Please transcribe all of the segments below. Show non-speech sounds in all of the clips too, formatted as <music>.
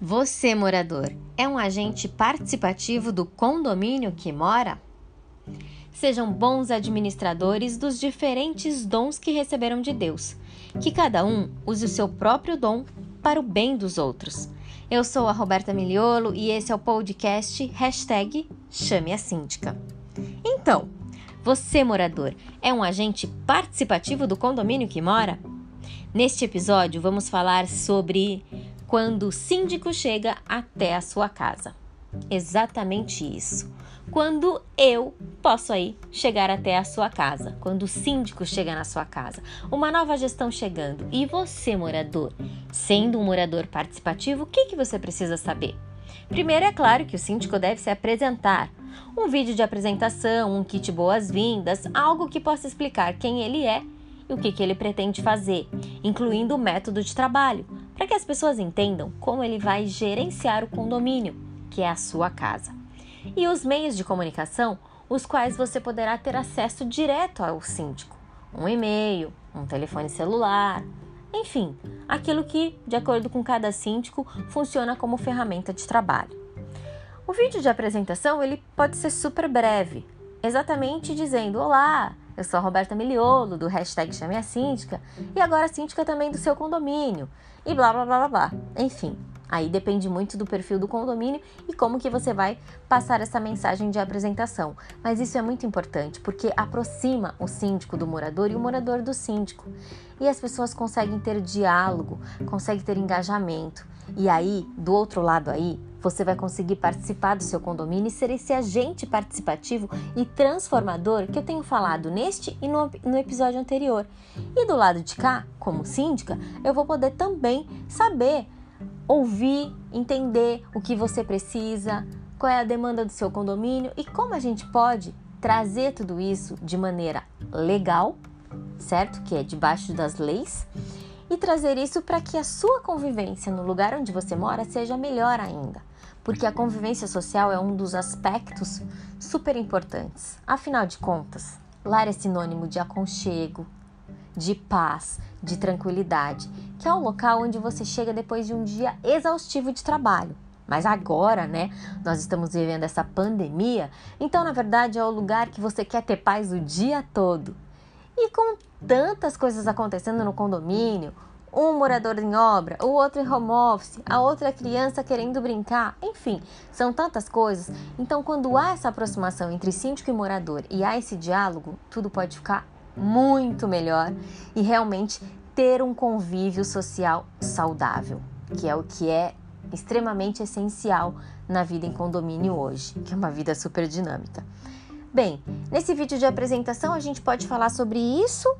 Você, morador, é um agente participativo do condomínio que mora? Sejam bons administradores dos diferentes dons que receberam de Deus. Que cada um use o seu próprio dom para o bem dos outros. Eu sou a Roberta Miliolo e esse é o podcast hashtag Chame a Síndica. Então, você, morador, é um agente participativo do condomínio que mora? Neste episódio, vamos falar sobre quando o síndico chega até a sua casa. Exatamente isso. Quando eu posso aí chegar até a sua casa, quando o síndico chega na sua casa, uma nova gestão chegando e você, morador, sendo um morador participativo, o que, que você precisa saber? Primeiro, é claro que o síndico deve se apresentar. Um vídeo de apresentação, um kit boas-vindas, algo que possa explicar quem ele é e o que, que ele pretende fazer, incluindo o método de trabalho, para que as pessoas entendam como ele vai gerenciar o condomínio, que é a sua casa. E os meios de comunicação, os quais você poderá ter acesso direto ao síndico: um e-mail, um telefone celular, enfim, aquilo que, de acordo com cada síndico, funciona como ferramenta de trabalho. O vídeo de apresentação ele pode ser super breve, exatamente dizendo: Olá, eu sou a Roberta Miliolo, do hashtag Chame a Síndica, e agora síndica também do seu condomínio, e blá blá blá blá blá. Enfim, aí depende muito do perfil do condomínio e como que você vai passar essa mensagem de apresentação. Mas isso é muito importante porque aproxima o síndico do morador e o morador do síndico. E as pessoas conseguem ter diálogo, conseguem ter engajamento. E aí, do outro lado aí, você vai conseguir participar do seu condomínio e ser esse agente participativo e transformador que eu tenho falado neste e no, no episódio anterior. E do lado de cá, como síndica, eu vou poder também saber, ouvir, entender o que você precisa, qual é a demanda do seu condomínio e como a gente pode trazer tudo isso de maneira legal, certo? Que é debaixo das leis e trazer isso para que a sua convivência no lugar onde você mora seja melhor ainda porque a convivência social é um dos aspectos super importantes. Afinal de contas, lar é sinônimo de aconchego, de paz, de tranquilidade, que é um local onde você chega depois de um dia exaustivo de trabalho. Mas agora, né, nós estamos vivendo essa pandemia, então na verdade é o lugar que você quer ter paz o dia todo. E com tantas coisas acontecendo no condomínio, um morador em obra, o outro em home office, a outra criança querendo brincar, enfim, são tantas coisas. Então, quando há essa aproximação entre síndico e morador e há esse diálogo, tudo pode ficar muito melhor e realmente ter um convívio social saudável, que é o que é extremamente essencial na vida em condomínio hoje, que é uma vida super dinâmica. Bem, nesse vídeo de apresentação a gente pode falar sobre isso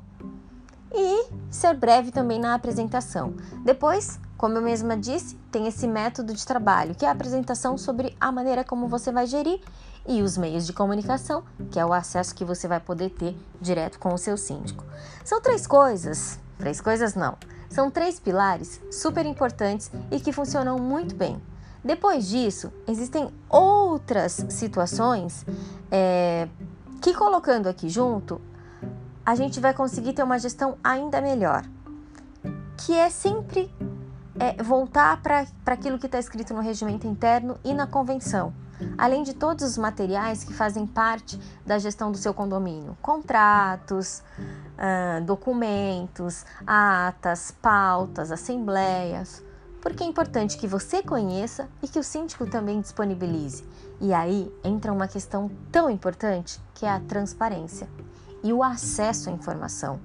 e ser breve também na apresentação. Depois, como eu mesma disse, tem esse método de trabalho, que é a apresentação sobre a maneira como você vai gerir e os meios de comunicação, que é o acesso que você vai poder ter direto com o seu síndico. São três coisas, três coisas não, são três pilares super importantes e que funcionam muito bem. Depois disso, existem outras situações é, que, colocando aqui junto, a gente vai conseguir ter uma gestão ainda melhor, que é sempre é, voltar para aquilo que está escrito no regimento interno e na convenção, além de todos os materiais que fazem parte da gestão do seu condomínio: contratos, uh, documentos, atas, pautas, assembleias. Porque é importante que você conheça e que o síndico também disponibilize. E aí entra uma questão tão importante que é a transparência e o acesso à informação.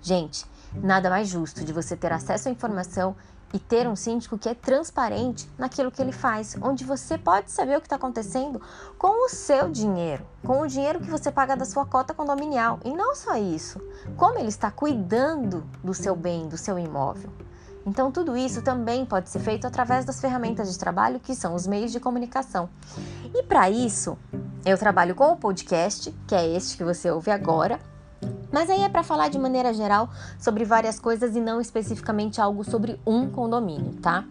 Gente, nada mais justo de você ter acesso à informação e ter um síndico que é transparente naquilo que ele faz, onde você pode saber o que está acontecendo com o seu dinheiro, com o dinheiro que você paga da sua cota condominial. E não só isso, como ele está cuidando do seu bem, do seu imóvel. Então, tudo isso também pode ser feito através das ferramentas de trabalho que são os meios de comunicação. E para isso, eu trabalho com o podcast, que é este que você ouve agora, mas aí é para falar de maneira geral sobre várias coisas e não especificamente algo sobre um condomínio, tá?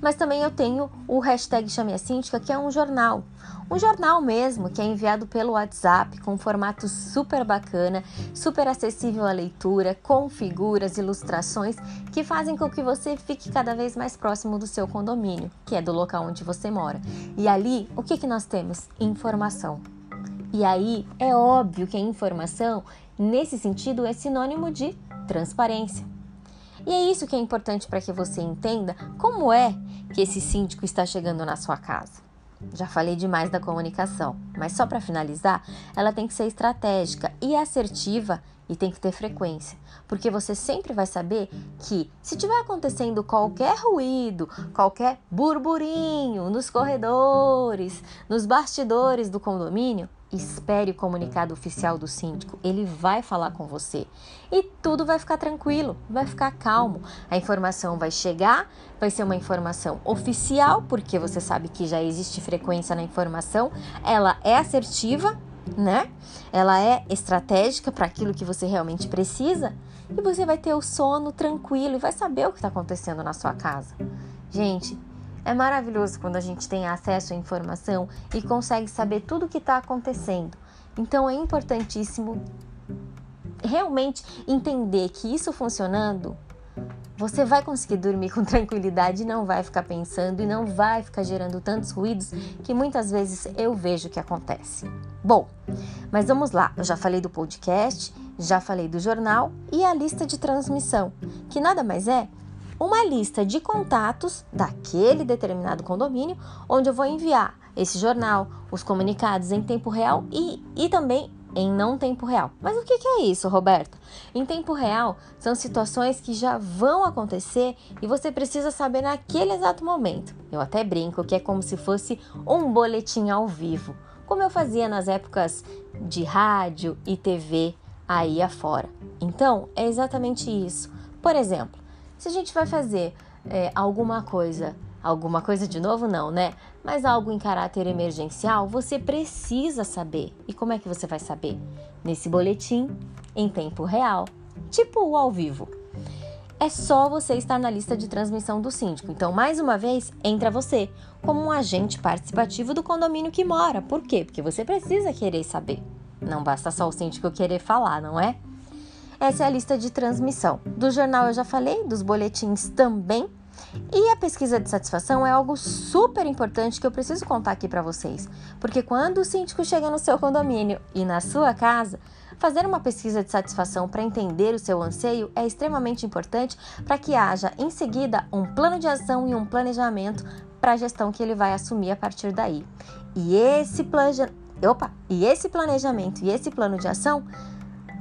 Mas também eu tenho o hashtag Chame a Síndica, que é um jornal. Um jornal mesmo, que é enviado pelo WhatsApp, com um formato super bacana, super acessível à leitura, com figuras, ilustrações, que fazem com que você fique cada vez mais próximo do seu condomínio, que é do local onde você mora. E ali, o que, que nós temos? Informação. E aí, é óbvio que a informação, nesse sentido, é sinônimo de transparência. E é isso que é importante para que você entenda como é que esse síndico está chegando na sua casa. Já falei demais da comunicação, mas só para finalizar, ela tem que ser estratégica e assertiva e tem que ter frequência, porque você sempre vai saber que se tiver acontecendo qualquer ruído, qualquer burburinho nos corredores, nos bastidores do condomínio, espere o comunicado oficial do síndico, ele vai falar com você e tudo vai ficar tranquilo, vai ficar calmo. A informação vai chegar, vai ser uma informação oficial, porque você sabe que já existe frequência na informação, ela é assertiva, né? Ela é estratégica para aquilo que você realmente precisa e você vai ter o sono tranquilo e vai saber o que está acontecendo na sua casa. Gente, é maravilhoso quando a gente tem acesso à informação e consegue saber tudo o que está acontecendo. Então é importantíssimo realmente entender que isso funcionando, você vai conseguir dormir com <laughs> tranquilidade não vai ficar pensando e não vai ficar gerando tantos ruídos que muitas vezes eu vejo que acontece. Bom, mas vamos lá. Eu já falei do podcast, já falei do jornal e a lista de transmissão, que nada mais é uma lista de contatos daquele determinado condomínio, onde eu vou enviar esse jornal, os comunicados em tempo real e, e também em não tempo real. Mas o que, é isso, Roberta? Em tempo real são situações que já vão acontecer e você precisa saber naquele exato momento. Eu até brinco que é como se fosse um boletim ao vivo, como eu fazia nas épocas de rádio e TV aí afora. Então, é exatamente isso. Por exemplo, se a gente vai fazer é, alguma coisa, alguma coisa de novo, não, né? Mas algo em caráter emergencial, você precisa saber. E como é que você vai saber? Nesse boletim, em tempo real, tipo o ao vivo. É só você estar na lista de transmissão do síndico. Então, mais uma vez, entra você como um agente participativo do condomínio que mora. Por quê? Porque você precisa querer saber. Não basta só o síndico querer falar, não é? Essa é a lista de transmissão. Do jornal eu já falei, dos boletins também. E a pesquisa de satisfação é algo super importante que eu preciso contar aqui para vocês, porque quando o síndico chega no seu condomínio e na sua casa, fazer uma pesquisa de satisfação para entender o seu anseio é extremamente importante para que haja em seguida um plano de ação e um planejamento para a gestão que ele vai assumir a partir daí. E esse, plane... Opa! e esse planejamento e esse plano de ação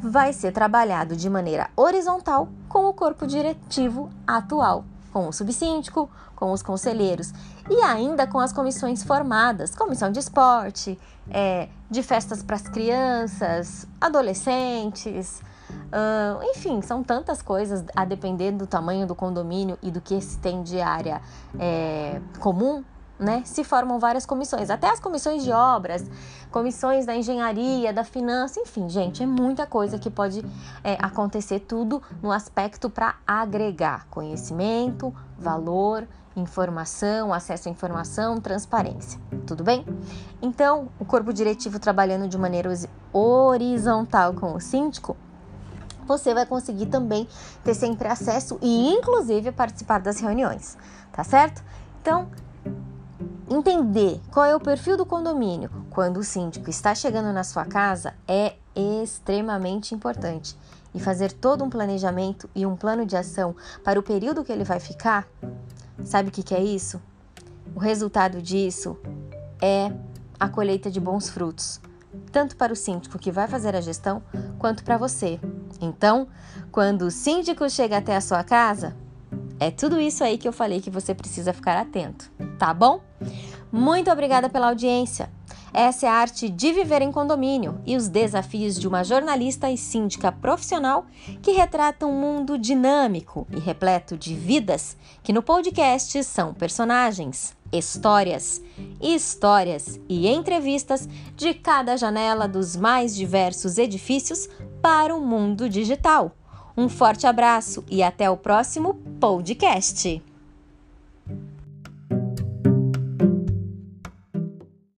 vai ser trabalhado de maneira horizontal com o corpo diretivo atual, com o subsíndico, com os conselheiros e ainda com as comissões formadas, comissão de esporte, é, de festas para as crianças, adolescentes, uh, enfim, são tantas coisas a depender do tamanho do condomínio e do que se tem de área é, comum né? Se formam várias comissões, até as comissões de obras, comissões da engenharia, da finança, enfim, gente, é muita coisa que pode é, acontecer tudo no aspecto para agregar conhecimento, valor, informação, acesso à informação, transparência. Tudo bem? Então, o corpo diretivo trabalhando de maneira horizontal com o síndico você vai conseguir também ter sempre acesso e, inclusive, participar das reuniões, tá certo? Então, Entender qual é o perfil do condomínio quando o síndico está chegando na sua casa é extremamente importante. E fazer todo um planejamento e um plano de ação para o período que ele vai ficar, sabe o que, que é isso? O resultado disso é a colheita de bons frutos, tanto para o síndico que vai fazer a gestão, quanto para você. Então, quando o síndico chega até a sua casa, é tudo isso aí que eu falei que você precisa ficar atento, tá bom? Muito obrigada pela audiência. Essa é a arte de viver em condomínio e os desafios de uma jornalista e síndica profissional que retrata um mundo dinâmico e repleto de vidas que no podcast são personagens, histórias, histórias e entrevistas de cada janela dos mais diversos edifícios para o mundo digital. Um forte abraço e até o próximo podcast.